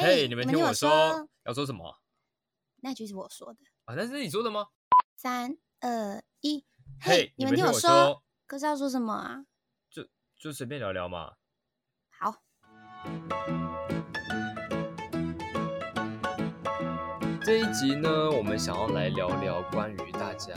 嘿，你们听我说，要说什么？那句是我说的啊，那是你说的吗？三二一，嘿，你们听我说，可是要说什么啊？就就随便聊聊嘛。好。这一集呢，我们想要来聊聊关于大家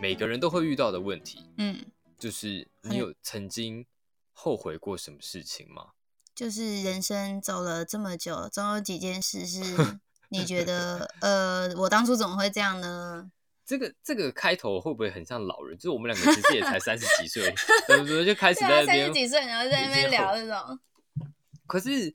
每个人都会遇到的问题。嗯，就是你有曾经后悔过什么事情吗？就是人生走了这么久，总有几件事是 你觉得，呃，我当初怎么会这样呢？这个这个开头会不会很像老人？就是我们两个其实也才三十几岁，对不对？就开始在那边三十几岁，然后在那边聊这种。可是。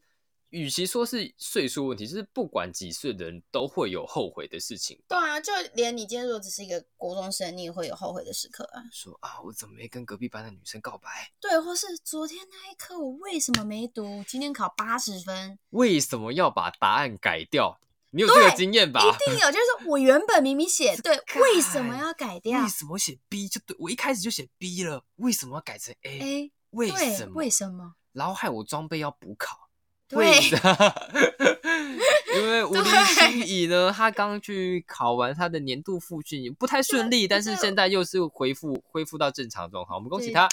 与其说是岁数问题，就是不管几岁的人都会有后悔的事情。对啊，就连你今天如果只是一个国中生，你也会有后悔的时刻啊。说啊，我怎么没跟隔壁班的女生告白？对，或是昨天那一科我为什么没读？今天考八十分，为什么要把答案改掉？你有这个经验吧？一定有，就是我原本明明写 对，为什么要改掉？为什么写 B 就对？我一开始就写 B 了，为什么要改成 A？A 为什么？为什么？然后害我装备要补考。对，因为吴林新怡呢，他刚去考完他的年度复训，不太顺利，但是现在又是恢复恢复到正常状况，我们恭喜他，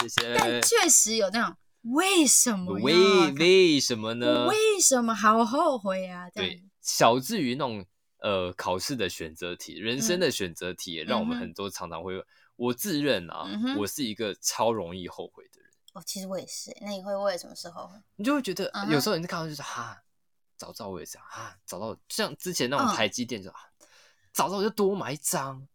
谢谢。但确实有那种为什么？为为什么呢？为什么好后悔啊？对，小至于那种呃考试的选择题、人生的选择题，让我们很多常常会，我自认啊，我是一个超容易后悔的人。哦，其实我也是。那你会为什么时候？你就会觉得有时候你看到就是哈，早知道我也这样哈，早知道像之前那种台积电就啊，早知道我就多买一张。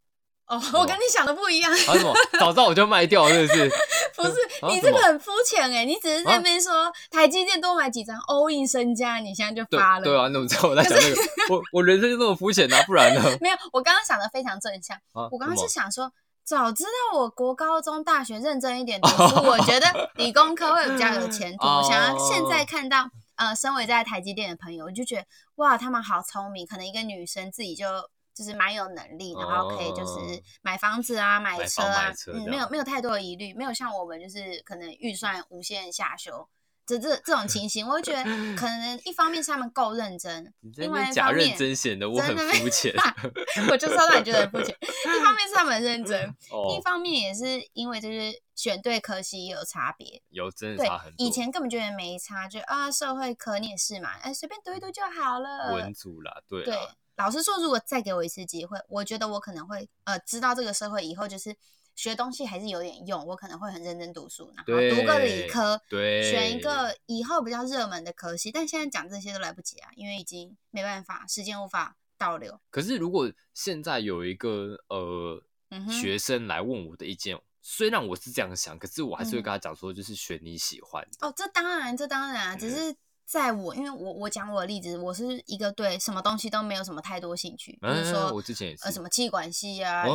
哦，我跟你想的不一样。啊什么？早知道我就卖掉，是不是？不是，你这个很肤浅哎，你只是在那边说台积电多买几张，all in 身家，你现在就发了。对啊，那么知道我在想那个，我我人生就这么肤浅啊，不然呢？没有，我刚刚想的非常正向。我刚刚是想说。早知道我国高中、大学认真一点读书，我觉得 理工科会比较有前途。想要现在看到，呃，身为在台积电的朋友，我就觉得哇，他们好聪明。可能一个女生自己就就是蛮有能力，然后可以就是买房子啊、买车啊，嗯，没有没有太多的疑虑，没有像我们就是可能预算无限下修。这这这种情形，我会觉得 可能一方面是他们够认真，另外一方面假认真显得我很肤浅。我就知道你觉得很肤浅。一方面是他们认真，一方面也是因为就是选对科系也有差别，有真的差很多。以前根本觉得没差，就啊社会科你也是嘛，哎随便读一读就好了。文组啦，对。对，老实说，如果再给我一次机会，我觉得我可能会呃知道这个社会以后就是。学东西还是有点用，我可能会很认真读书，然后读个理科，对，选一个以后比较热门的科系。但现在讲这些都来不及啊，因为已经没办法，时间无法倒流。可是如果现在有一个呃、嗯、学生来问我的意见，虽然我是这样想，可是我还是会跟他讲说，就是选你喜欢。嗯、哦，这当然，这当然，只是。在我，因为我我讲我的例子，我是一个对什么东西都没有什么太多兴趣，比如说我之前也是呃什么气管系啊、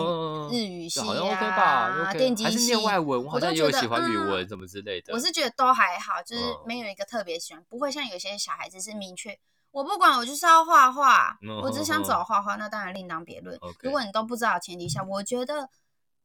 日语系啊、电机系、念外文，我好像也有喜欢语文什么之类的。我是觉得都还好，就是没有一个特别喜欢，不会像有些小孩子是明确，我不管，我就是要画画，我只想走画画，那当然另当别论。如果你都不知道的前提下，我觉得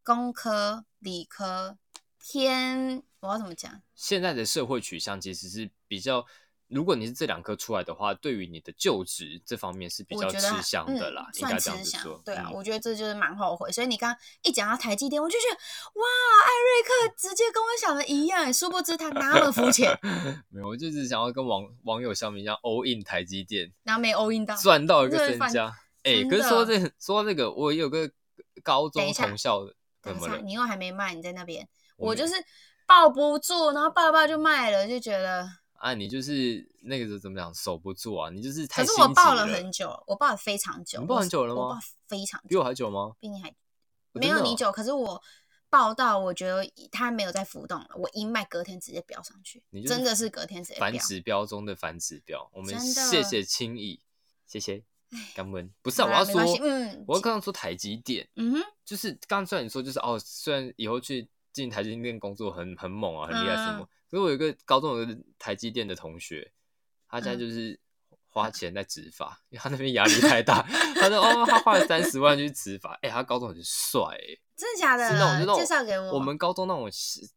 工科、理科偏，我要怎么讲？现在的社会取向其实是比较。如果你是这两科出来的话，对于你的就职这方面是比较吃香的啦，嗯、应该这样子说。对啊，嗯、我觉得这就是蛮后悔。所以你刚刚一讲到台积电，我就觉得哇，艾瑞克 直接跟我想的一样，殊不知他那么肤浅。没有，我就是想要跟网网友相比一样，all in 台积电，然后没 all in 到，赚到一个身家。哎、欸，可是说这说这个，我有个高中同校的，怎么了，你又还没卖，你在那边，我就是抱不住，然后抱一抱就卖了，就觉得。啊，你就是那个时候怎么讲，守不住啊！你就是太。可是我抱了很久，我抱了非常久。你抱很久了吗？我抱非常久，比我还久吗？比你还没有你久。可是我抱到，我觉得它没有在浮动了。我一脉，隔天直接飙上去。你真的是隔天直接。反指标中的反指标，我们谢谢轻易，谢谢。感恩不是啊，我要说，嗯，我刚刚说台积电，嗯哼，就是刚刚虽然你说就是哦，虽然以后去进台积电工作很很猛啊，很厉害什么。所以我有一个高中有个台积电的同学，他现在就是花钱在植发，嗯、因为他那边压力太大。他说：“哦，他花了三十万去植发。欸”哎，他高中很帅，哎，真的假的？是那种介绍给我。我们高中那种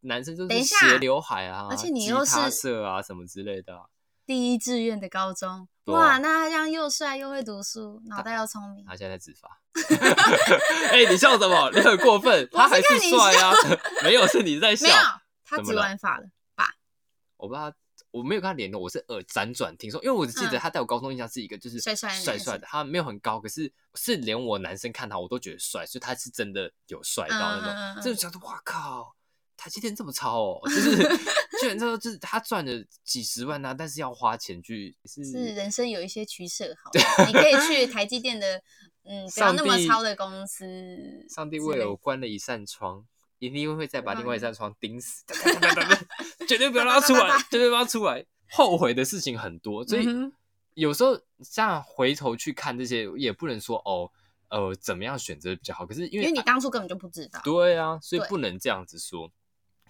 男生就是斜刘海啊，而且你又是色啊什么之类的、啊。第一志愿的高中。哇，那他这样又帅又会读书，脑袋又聪明。他现在在自发。哎、欸，你笑什么？你很过分。他还是帅啊！没有，是你在笑。没有，他植完发了吧？我不知道，我没有跟他联络，我是耳辗转听说，因为我只记得他在我高中印象是一个就是帅帅帅帅的，他没有很高，可是是连我男生看他我都觉得帅，所以他是真的有帅到那种。嗯嗯嗯，就想说，哇靠！台积电这么超哦，就是居然说就是他赚了几十万呐、啊，但是要花钱去是，是人生有一些取舍，好，你可以去台积电的嗯不要那么超的公司。上帝为了我关了一扇窗，一定会再把另外一扇窗钉死，绝对不要让他出来，绝对不要出来。后悔的事情很多，所以有时候像回头去看这些，也不能说哦。呃，怎么样选择比较好？可是因为因为你当初根本就不知道，对啊，所以不能这样子说。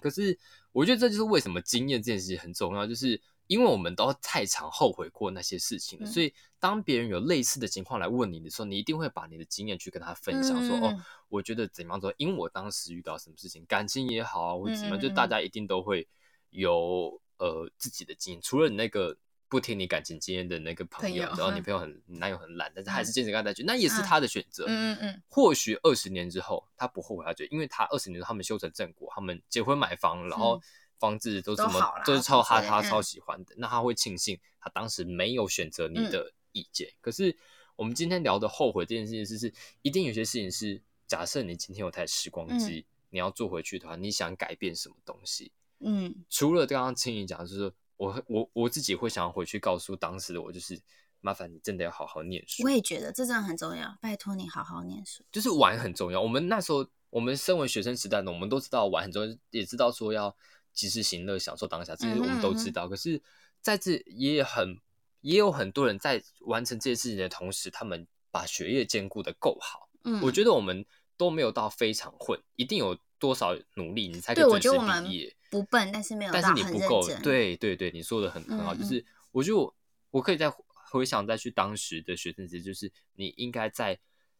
可是我觉得这就是为什么经验这件事情很重要，就是因为我们都太常后悔过那些事情了，嗯、所以当别人有类似的情况来问你的时候，你一定会把你的经验去跟他分享，说、嗯、哦，我觉得怎么样做？因为我当时遇到什么事情，感情也好啊，或者怎么样，嗯、就大家一定都会有呃自己的经验，除了你那个。不听你感情经验的那个朋友，然后你朋友很男友很懒，但是还是坚持跟他在一起，那也是他的选择。嗯嗯嗯。或许二十年之后他不后悔，他觉得，因为他二十年之后他们修成正果，他们结婚买房，然后房子都什么都是超他他超喜欢的，那他会庆幸他当时没有选择你的意见。可是我们今天聊的后悔这件事情，是是一定有些事情是，假设你今天有台时光机，你要坐回去的话，你想改变什么东西？嗯，除了刚刚青怡讲，就是。我我我自己会想要回去告诉当时的我，就是麻烦你真的要好好念书。我也觉得这真的很重要，拜托你好好念书。就是玩很重要。我们那时候，我们身为学生时代呢，我们都知道玩很重要，也知道说要及时行乐，享受当下，这些我们都知道。嗯哼嗯哼。可是在这也很也有很多人在完成这些事情的同时，他们把学业兼顾的够好。嗯，我觉得我们都没有到非常混，一定有多少努力，你才可以准时毕业。不笨，但是没有但是你不够。对对对，你说的很很好。就是我觉得我我可以再回想再去当时的学生时，就是你应该在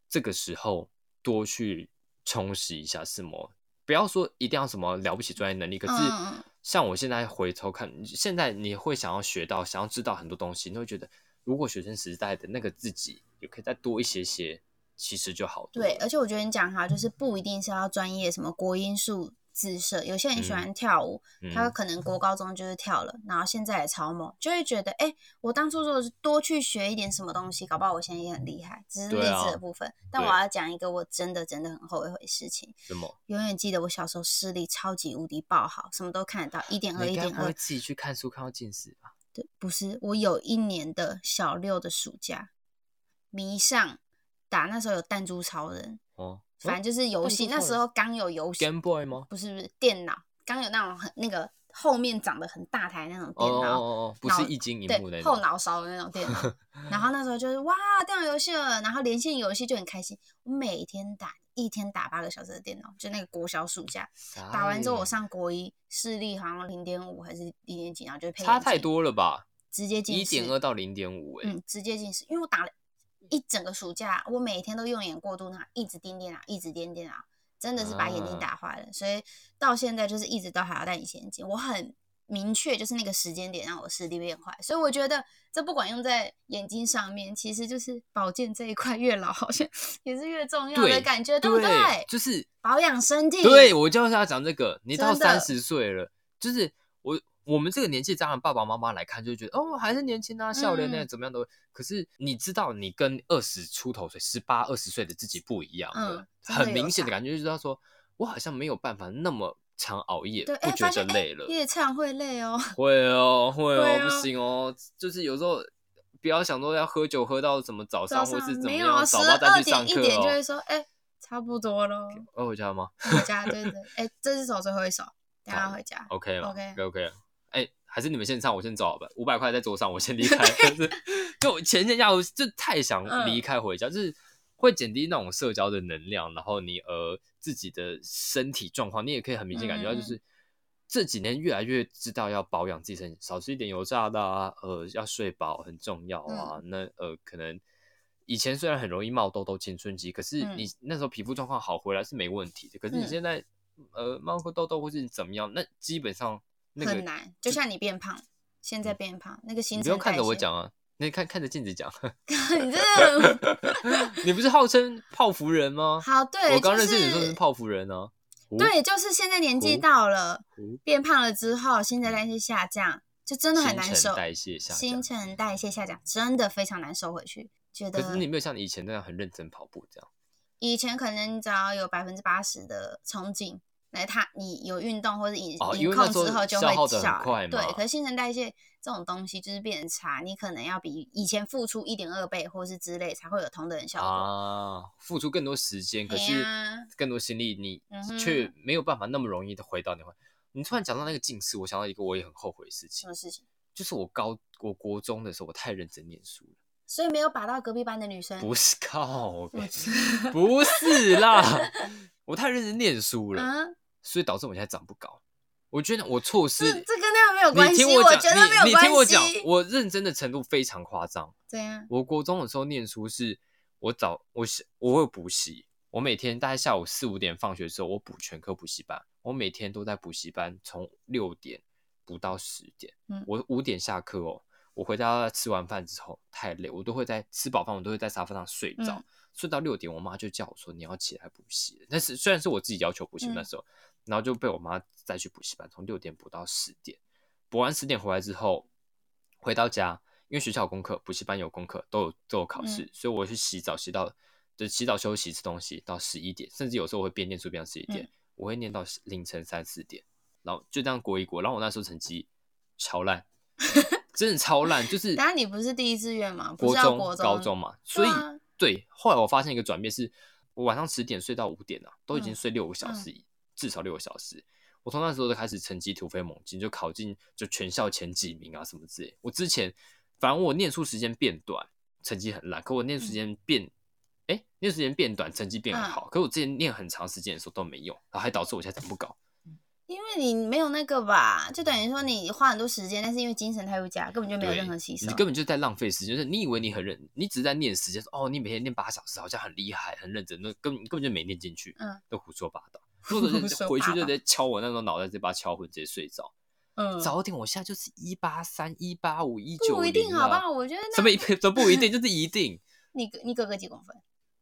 这个时候多去充实一下什么，不要说一定要什么了不起专业能力。可是像我现在回头看，现在你会想要学到，想要知道很多东西，你会觉得如果学生时代的那个自己也可以再多一些些，其实就好。对，而且我觉得你讲哈，就是不一定是要专业，什么国音数。自设，有些人喜欢跳舞，嗯、他可能国高中就是跳了，嗯、然后现在也超猛，就会觉得，哎、欸，我当初如果是多去学一点什么东西，搞不好我现在也很厉害。只是励志的部分，啊、但我要讲一个我真的真的很后悔的事情。什么？永远记得我小时候视力超级无敌爆好，什么都看得到，一点二一点二。自己去看书看到近视吧？对，不是，我有一年的小六的暑假，迷上打那时候有弹珠超人哦。反正就是游戏，那时候刚有游戏。Game Boy 吗？不是不是，电脑刚有那种很那个后面长得很大台那种电脑，哦哦哦，不是液晶萤幕的，后脑勺的那种电脑。然后那时候就是哇，电脑游戏了，然后连线游戏就很开心。我每天打，一天打八个小时的电脑，就那个国小暑假打完之后，我上国一，视力好像零点五还是零点几，然后就配差太多了吧？直接近视，一点二到零点五，哎，嗯，直接近视，因为我打了。一整个暑假，我每天都用眼过度，那一直盯电脑，一直盯电脑，真的是把眼睛打坏了。啊、所以到现在就是一直都还要戴隐形眼镜。我很明确，就是那个时间点让我视力变坏。所以我觉得这不管用在眼睛上面，其实就是保健这一块，越老好像 也是越重要的感觉，对，对不对？就是保养身体。对，我就是要讲这个。你到三十岁了，就是我。我们这个年纪，当然爸爸妈妈来看就觉得哦，还是年轻啊，笑脸那怎么样都。嗯、可是你知道，你跟二十出头岁、十八、二十岁的自己不一样的，嗯、很明显的感觉，就知道说，我好像没有办法那么常熬夜，对不觉得累了。夜唱会累哦，会哦，会 哦，会哦不行哦。就是有时候不要想说要喝酒喝到什么早上，或是怎么样，早八再去上课哦。一点就会说，哎，差不多喽。要回家吗？回家，对对。哎，这是首最后一首，等下回家。OK 了，OK OK 了。还是你们先唱，我先走好吧。五百块在桌上，我先离开。就是，就前天下午就太想离开回家，嗯、就是会减低那种社交的能量，然后你呃自己的身体状况，你也可以很明显感觉到，就是、嗯、这几年越来越知道要保养自己身体，少吃一点油炸的啊，呃，要睡饱很重要啊。嗯、那呃，可能以前虽然很容易冒痘痘、青春期，可是你那时候皮肤状况好回来是没问题的。可是你现在、嗯、呃冒个痘痘或是怎么样，那基本上。那个、很难，就像你变胖，现在变胖，那个新陈代谢。不用看着我讲啊，那看看着镜子讲。你真的，你不是号称泡芙人吗？好，对，我刚认识你说是泡芙人哦。对，就是现在年纪到了，变胖了之后，新陈代谢下降，就真的很难受。代谢下降，新陈代谢下降，真的非常难收回去。觉得。可是你没有像你以前那样很认真跑步这样。以前可能只要有百分之八十的冲劲，来他你有运动或者饮饮控之后就会小。对，可是新陈代谢这种东西就是变差，你可能要比以前付出一点二倍或是之类才会有同等的效果啊。付出更多时间，可是更多心力，你却没有办法那么容易的回到你会。你突然讲到那个近视，我想到一个我也很后悔的事情。什么事情？就是我高我国中的时候，我太认真念书了，所以没有把到隔壁班的女生。不是靠，不是啦，我太认真念书了，啊、所以导致我现在长不高。我觉得我错失，这跟那个没有关系。你听我讲，我觉得没有关系。你听我讲，我认真的程度非常夸张。我国中的时候念书是，我早我我会补习，我每天大概下午四五点放学的时候，我补全科补习班。我每天都在补习班，从六点补到十点。嗯，我五点下课哦，我回家吃完饭之后太累，我都会在吃饱饭，我都会在沙发上睡着，嗯、睡到六点，我妈就叫我说你要起来补习。但是虽然是我自己要求补习那时候。嗯然后就被我妈再去补习班，从六点补到十点，补完十点回来之后，回到家，因为学校有功课，补习班有功课，都有都有考试，嗯、所以我去洗澡，洗到就洗澡休息吃东西到十一点，甚至有时候我会边念书边十一点，嗯、我会念到凌晨三四点，然后就这样过一过。然后我那时候成绩超烂，真的超烂，就是。当然你不是第一志愿嘛，国中、国中高中嘛，所以对，啊、对。后来我发现一个转变是，我晚上十点睡到五点啊，都已经睡六个小时。至少六个小时，我从那时候就开始成绩突飞猛进，就考进就全校前几名啊什么之类。我之前反正我念书时间变短，成绩很烂，可我念书时间变，哎、嗯，念书时间变短，成绩变好。嗯、可我之前念很长时间的时候都没用，然后还导致我现在长不高。因为你没有那个吧，就等于说你花很多时间，但是因为精神太不佳，根本就没有任何吸收。你根本就在浪费时间，就是你以为你很认，你只是在念时间，说哦，你每天念八小时，好像很厉害、很认真，那根本根本就没念进去，嗯，都胡说八道。或者是 回去就直接敲我那种脑袋，直接把它敲昏，直接睡着。嗯，早点，我现在就是一八三、一八五、一九零。不一定，好不好？我觉得什么一都不一定，就是一定。你你哥哥几公分？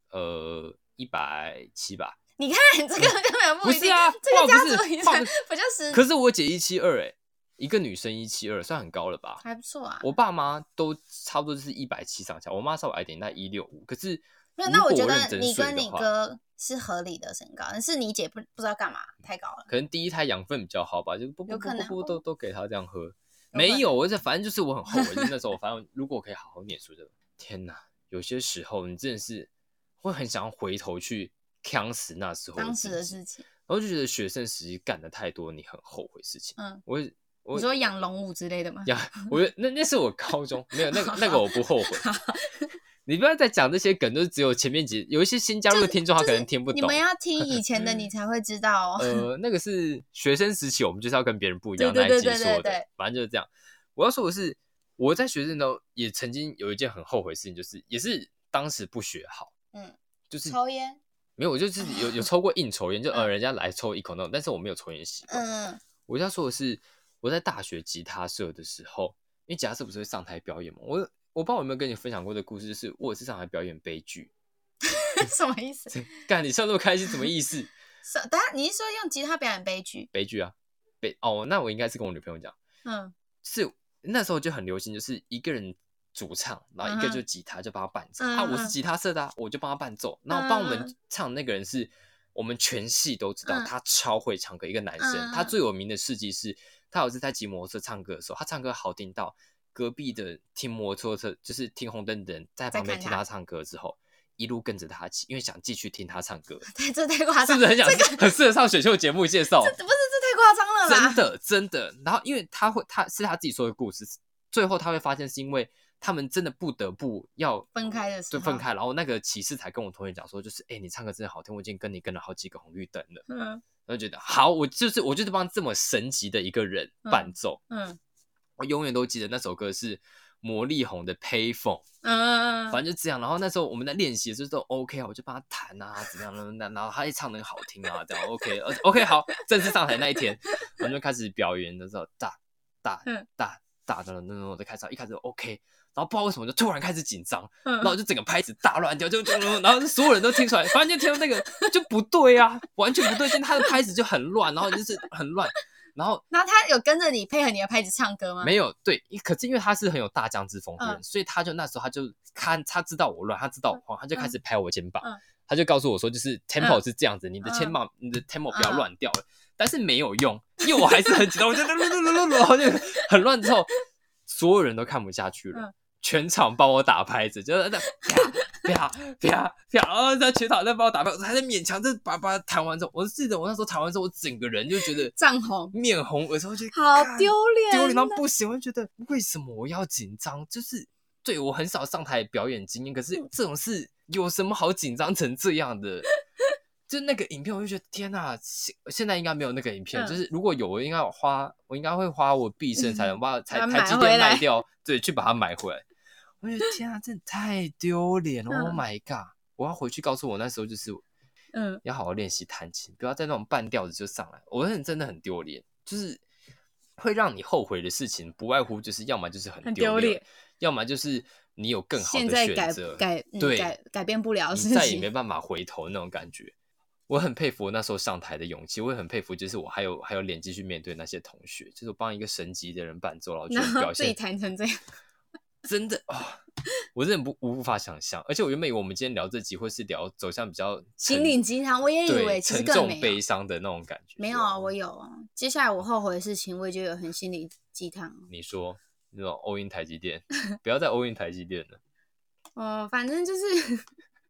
呃，一百七吧。你看这个根本不是啊，这个家族遗传比较实。可是我姐一七二，哎，一个女生一七二，算很高了吧？还不错啊。我爸妈都差不多就是一百七上下，我妈稍微矮点，那一六五。可是那那我觉得你跟你哥。是合理的身高，但是你姐不不知道干嘛太高了。可能第一胎养分比较好吧，就不不不不都都给他这样喝。没有，我这反正就是我很后悔，就那时候我 反正如果可以好好念书的，天哪！有些时候你真的是会很想要回头去扛死那时候当时的事情，然后就觉得学生时期干的太多，你很后悔事情。嗯，我我你说养龙舞之类的吗？养，我那那是我高中没有那个那个我不后悔。你不要再讲这些梗，都是只有前面几有一些新加入的听众，他可能听不懂。你们要听以前的，你才会知道哦。呃，那个是学生时期，我们就是要跟别人不一样来解说的。反正就是这样。我要说的是，我在学生都也曾经有一件很后悔的事情，就是也是当时不学好，嗯，就是抽烟。没有，我就是有有抽过硬抽烟，就 呃人家来抽一口那种，但是我没有抽烟习惯。嗯，我要说的是，我在大学吉他社的时候，因为吉他社不是会上台表演嘛？我。我不知道有没有跟你分享过的故事，就是我也是上台表演悲剧，什么意思？干你笑那么开心，什么意思？是，等下你是说用吉他表演悲剧？悲剧啊，悲哦，那我应该是跟我女朋友讲，嗯，是那时候就很流行，就是一个人主唱，然后一个就吉他就帮他伴奏、嗯、啊，我是吉他社的、啊，我就帮他伴奏，然后帮我们唱那个人是我们全系都知道，他超会唱歌，一个男生，嗯、他最有名的事迹是，他有一次在骑摩托车唱歌的时候，他唱歌好听到。隔壁的听摩托车，就是听红灯的人，在旁边听他唱歌之后，一路跟着他骑，因为想继续听他唱歌。对，这太夸张，是不是很想？这个、很适合上选秀节目介绍。这不是这太夸张了啦？真的真的。然后，因为他会，他是他自己说的故事，最后他会发现是因为他们真的不得不要分开的时候，就分开。然后那个骑士才跟我同学讲说，就是哎、欸，你唱歌真的好听，我已经跟你跟了好几个红绿灯了。嗯，然后觉得好，我就是我就是帮这么神级的一个人伴奏。嗯，嗯我永远都记得那首歌是。魔力红的 Payphone，嗯，反正就这样。然后那时候我们在练习的时候都 OK 啊，我就帮他弹啊，怎么样呢？然后他一唱得很好听啊，这样 OK，OK，、OK, 好。正式上台那一天，我们就开始表演的时候，哒哒哒大的那种在开始，一开始 OK，然后不知道为什么就突然开始紧张，然后就整个拍子大乱掉，就就然后所有人都听出来，反正就听到那个就不对啊，完全不对劲，他的拍子就很乱，然后就是很乱。然后，然后他有跟着你配合你的拍子唱歌吗？没有，对，可是因为他是很有大将之风的人，嗯、所以他就那时候他就看他知道我乱，他知道我慌，他就开始拍我肩膀，嗯、他就告诉我说，就是 tempo 是这样子，嗯、你的肩膀，嗯、你的 tempo 不要乱掉但是没有用，因为我还是很紧张，我就噜噜噜噜噜，然后就很乱。之后所有人都看不下去了。嗯全场帮我打拍子，就是在啪啪啪啪，然后在全场在帮我打拍子，还在勉强在把把弹完之后，我记得我那时候弹完之后，我整个人就觉得涨红、面红，有时候就好丢脸，丢脸到不行。我就觉得为什么我要紧张？就是对我很少上台表演经验，可是这种事有什么好紧张成这样的？就那个影片，我就觉得天哪！现现在应该没有那个影片，嗯、就是如果有，我应该花，我应该会花我毕生才能把台台积电卖掉，对，去把它买回来。我觉得天啊，真的太丢脸了！Oh my god！我要回去告诉我那时候就是，嗯，要好好练习弹琴，不要在那种半调子就上来。我觉得真的很丢脸，就是会让你后悔的事情，不外乎就是要么就是很丢脸，要么就是你有更好的选择，改对改改变不了，你再也没办法回头那种感觉。我很佩服我那时候上台的勇气，我也很佩服，就是我还有还有脸继续面对那些同学，就是我帮一个神级的人伴奏，然后就表 现自己弹成这样。真的啊、哦，我真的不无法想象，而且我原本以为我们今天聊这集会是聊走向比较心灵鸡汤，我也以为其实沉重悲伤的那种感觉。没有啊，我有啊。接下来我后悔的事情，我也觉得有很心灵鸡汤。你说那种 all in 台积电，不要再 all in 台积电了。哦，反正就是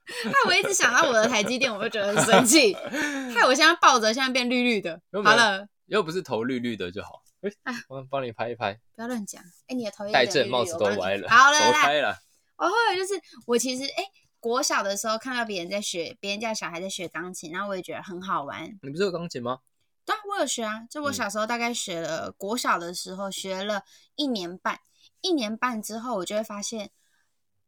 害我一直想到我的台积电，我就觉得很生气。害我现在抱着，现在变绿绿的。好了，又不是头绿绿的就好。哎，我帮你拍一拍，不要乱讲。哎，你的头戴正帽子都歪了，好了，走开了。我后来就是，我其实哎，国小的时候看到别人在学，别人家小孩在学钢琴，然后我也觉得很好玩。你不是有钢琴吗？对啊，我有学啊。就我小时候大概学了，国小的时候学了一年半，一年半之后，我就会发现。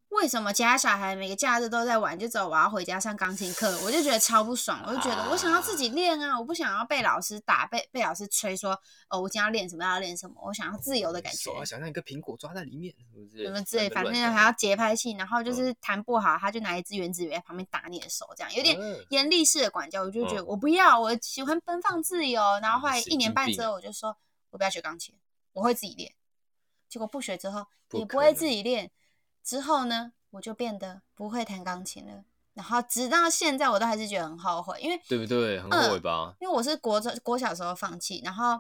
为什么其他小孩每个假日都在玩，就只有我要回家上钢琴课？我就觉得超不爽，我就觉得我想要自己练啊，我不想要被老师打，被被老师催说，哦，我今天要练什么要练什么，我想要自由的感觉。想像一个苹果抓在里面，什么之类，反正还要节拍器，然后就是弹不好，他就拿一支原子笔在旁边打你的手，这样有点严厉式的管教。我就觉得我不要，我喜欢奔放自由。然后后来一年半之后，我就说我不要学钢琴，我会自己练。结果不学之后也不会自己练。之后呢，我就变得不会弹钢琴了。然后直到现在，我都还是觉得很后悔，因为对不对？很后悔吧？嗯、因为我是国中、国小时候放弃。然后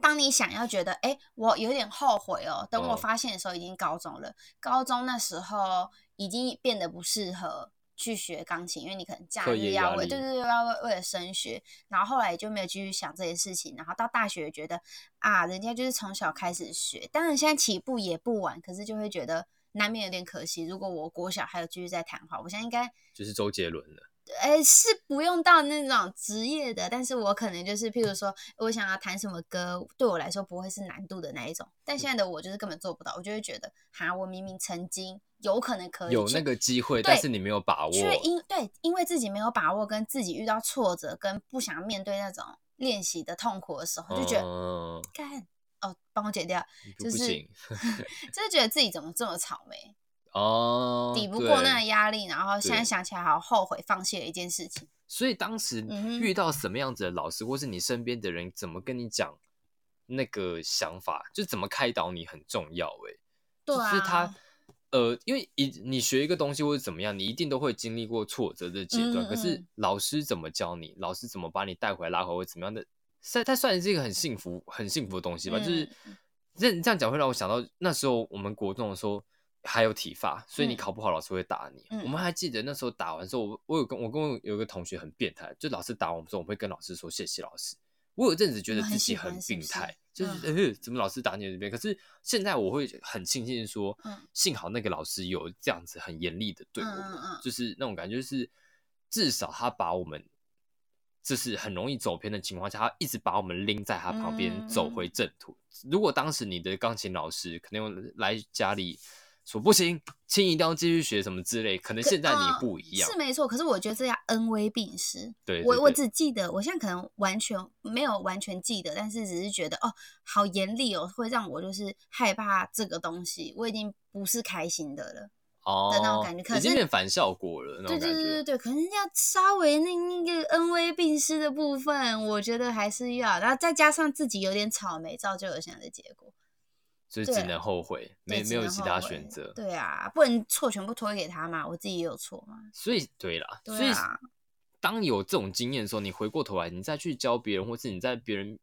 当你想要觉得，哎，我有点后悔哦。等我发现的时候，已经高中了。哦、高中那时候已经变得不适合去学钢琴，因为你可能假日要为对对对，要为为了升学。然后后来就没有继续想这些事情。然后到大学觉得啊，人家就是从小开始学，当然现在起步也不晚，可是就会觉得。难免有点可惜。如果我国小还有继续在谈的话，我现在应该就是周杰伦了。哎，是不用到那种职业的，但是我可能就是，譬如说，我想要弹什么歌，对我来说不会是难度的那一种。但现在的我就是根本做不到，我就会觉得，哈，我明明曾经有可能可以有那个机会，但是你没有把握，却因对，因为自己没有把握，跟自己遇到挫折，跟不想面对那种练习的痛苦的时候，就觉得，干、嗯。哦，帮我剪掉，就是就是 觉得自己怎么这么草莓哦，抵不过那个压力，然后现在想起来好后悔，放弃了一件事情。所以当时遇到什么样子的老师，或是你身边的人怎么跟你讲那个想法，就怎么开导你很重要。哎，对啊，就是他呃，因为一你学一个东西或者怎么样，你一定都会经历过挫折的阶段。可是老师怎么教你，老师怎么把你带回来拉回，或怎么样的？它它算是一个很幸福、很幸福的东西吧。嗯、就是这这样讲会让我想到那时候我们国中的时候还有体罚，所以你考不好，老师会打你。嗯、我们还记得那时候打完之后，我我有跟我跟我有个同学很变态，就老师打我们之后，我们会跟老师说谢谢老师。我有阵子觉得自己很病态，是是就是、嗯、怎么老师打你这边？可是现在我会很庆幸说，幸好那个老师有这样子很严厉的对我们，嗯嗯、就是那种感觉，就是至少他把我们。这是很容易走偏的情况下，他一直把我们拎在他旁边走回正途。嗯、如果当时你的钢琴老师可能来家里说不行，亲一定要继续学什么之类，可能现在你不一样，呃、是没错。可是我觉得这要恩威并施。对，我我只记得，我现在可能完全没有完全记得，但是只是觉得哦，好严厉哦，会让我就是害怕这个东西，我已经不是开心的了。哦，的那种感觉，可是已经变反效果了。对对对对对，可能要稍微那那个恩威并施的部分，我觉得还是要，然后再加上自己有点草莓，造就了现在的结果，所以只能后悔，没没有其他选择。对啊，不能错全部推给他嘛，我自己也有错嘛。所以对啦，所以当有这种经验的时候，你回过头来，你再去教别人，或是你在别人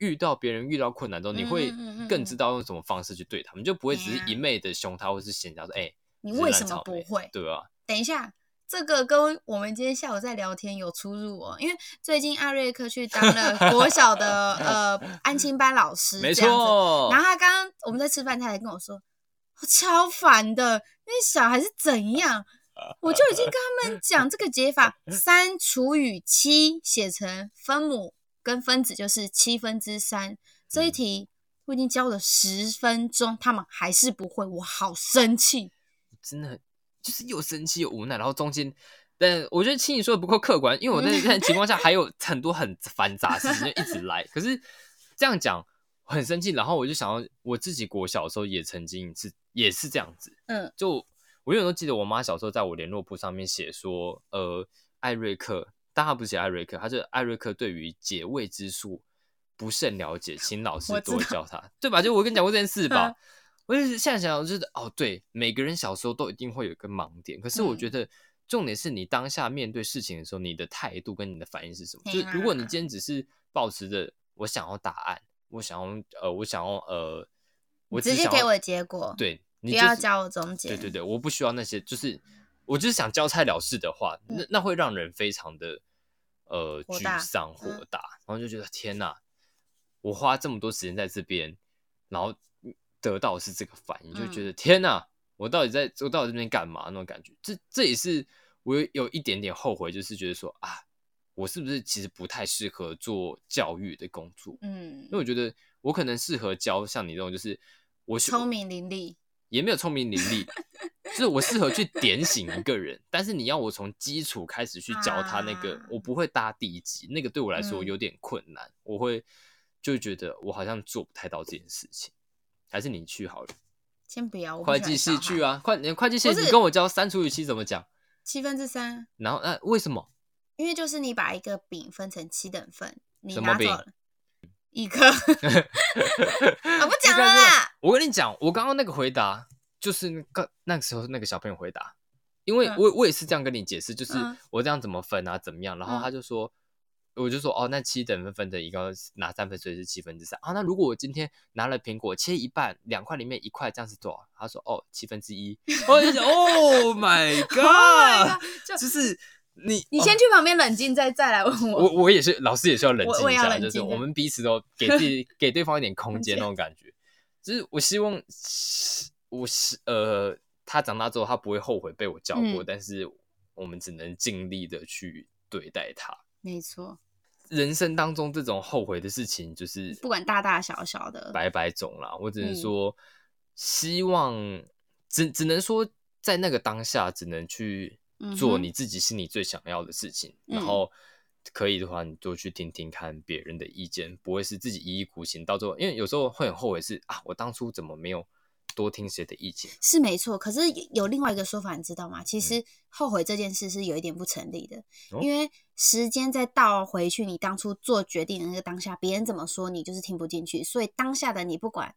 遇到别人遇到困难之后，你会更知道用什么方式去对他们，就不会只是一昧的凶他，或是嫌他说哎。你为什么不会？对啊，等一下，这个跟我们今天下午在聊天有出入哦。因为最近艾瑞克去当了国小的呃安亲班老师，没错。然后他刚刚我们在吃饭，他还跟我说，我超烦的，那小孩是怎样？我就已经跟他们讲这个解法，三除以七写成分母跟分子就是七分之三。这一题我已经教了十分钟，他们还是不会，我好生气。真的就是又生气又无奈，然后中间，但我觉得青你说的不够客观，因为我在那情况下还有 很多很繁杂事情就一直来。可是这样讲很生气，然后我就想到我自己国小的时候也曾经是也是这样子，嗯，就我永远都记得我妈小时候在我联络簿上面写说，呃，艾瑞克，但她不是写艾瑞克，她是艾瑞克对于解未知数不甚了解，请老师多教他，对吧？就我跟你讲过这件事吧。我就是现在想想，就是哦，对，每个人小时候都一定会有一个盲点。可是我觉得重点是你当下面对事情的时候，你的态度跟你的反应是什么？就是如果你今天只是保持着我想要答案，我想要呃，我想要呃，我直接给我结果，对，你不要教我中间，对对对，我不需要那些，就是我就是想交差了事的话，那那会让人非常的呃沮丧火大，然后就觉得天哪，我花这么多时间在这边，然后。得到的是这个反应，就觉得、嗯、天哪，我到底在我到底这边干嘛？那种感觉，这这也是我有，有一点点后悔，就是觉得说啊，我是不是其实不太适合做教育的工作？嗯，因为我觉得我可能适合教像你这种，就是我聪明伶俐，也没有聪明伶俐，就是我适合去点醒一个人，但是你要我从基础开始去教他那个，啊、我不会搭地基，那个对我来说有点困难，嗯、我会就觉得我好像做不太到这件事情。还是你去好了，先不要。会计系去啊，会会计系你跟我教三除以七怎么讲？七分之三。然后那为什么？因为就是你把一个饼分成七等份，你拿走了一个。我 不讲了啦。我跟你讲，我刚刚那个回答就是那个那个时候那个小朋友回答，因为我我也是这样跟你解释，就是我这样怎么分啊，怎么样？然后他就说。我就说哦，那七等分分成一个拿三分，所以是七分之三啊。那如果我今天拿了苹果切一半，两块里面一块，这样是多少？他说哦，七分之一。我就想，Oh my god！就是你，你先去旁边冷静，再再来问我。我我也是，老师也需要冷静一下，就是我们彼此都给自己给对方一点空间 那种感觉。就是我希望，我是呃，他长大之后他不会后悔被我教过，但是我们只能尽力的去对待他。没错。人生当中这种后悔的事情，就是不管大大小小的，百百种啦。我只能说，嗯、希望只只能说，在那个当下，只能去做你自己心里最想要的事情。嗯、然后可以的话，你多去听听看别人的意见，不会是自己一意孤行。到最后，因为有时候会很后悔是，是啊，我当初怎么没有。多听谁的意见是没错，可是有另外一个说法，你知道吗？其实后悔这件事是有一点不成立的，嗯、因为时间再倒回去，你当初做决定的那个当下，别人怎么说你就是听不进去，所以当下的你不管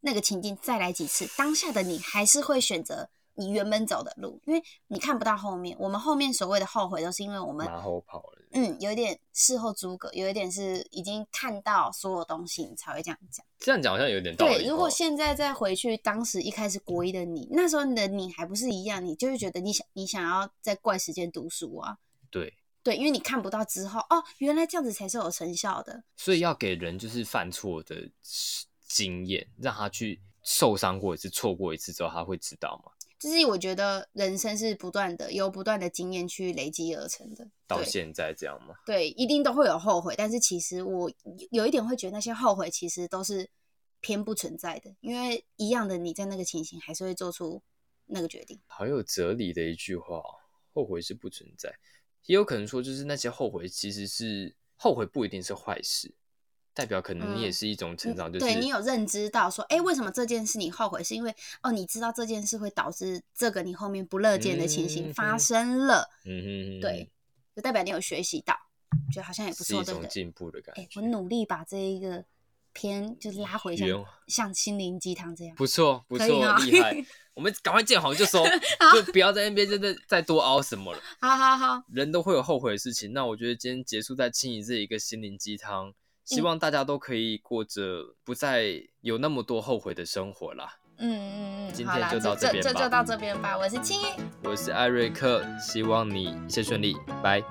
那个情境再来几次，当下的你还是会选择。你原本走的路，因为你看不到后面。我们后面所谓的后悔，都是因为我们马后炮了。嗯，有一点事后诸葛，有一点是已经看到所有东西，你才会这样讲。这样讲好像有点道理。对，如果现在再回去，当时一开始国一的你，那时候你的你还不是一样，你就会觉得你想你想要在怪时间读书啊。对对，因为你看不到之后，哦，原来这样子才是有成效的。所以要给人就是犯错的经验，让他去受伤过一次，错过一次之后，他会知道吗？就是我觉得人生是不断的，由不断的经验去累积而成的。到现在这样吗？对，一定都会有后悔，但是其实我有一点会觉得那些后悔其实都是偏不存在的，因为一样的你在那个情形还是会做出那个决定。好有哲理的一句话，后悔是不存在，也有可能说就是那些后悔其实是后悔不一定是坏事。代表可能你也是一种成长，嗯、就是对你有认知到说，哎、欸，为什么这件事你后悔？是因为哦，你知道这件事会导致这个你后面不乐见的情形发生了。嗯哼，对，就代表你有学习到，觉得好像也不错，是一种进步的感觉。哎、欸，我努力把这一个篇就是拉回像像心灵鸡汤这样，不错不错，厉害。我们赶快见好就收，就不要在那边真的再多凹什么了。好好好，人都会有后悔的事情。那我觉得今天结束在清怡这一个心灵鸡汤。希望大家都可以过着不再有那么多后悔的生活啦。嗯嗯嗯，今天就到这边吧。这就到这边吧。我是青衣，我是艾瑞克，希望你一切顺利，拜。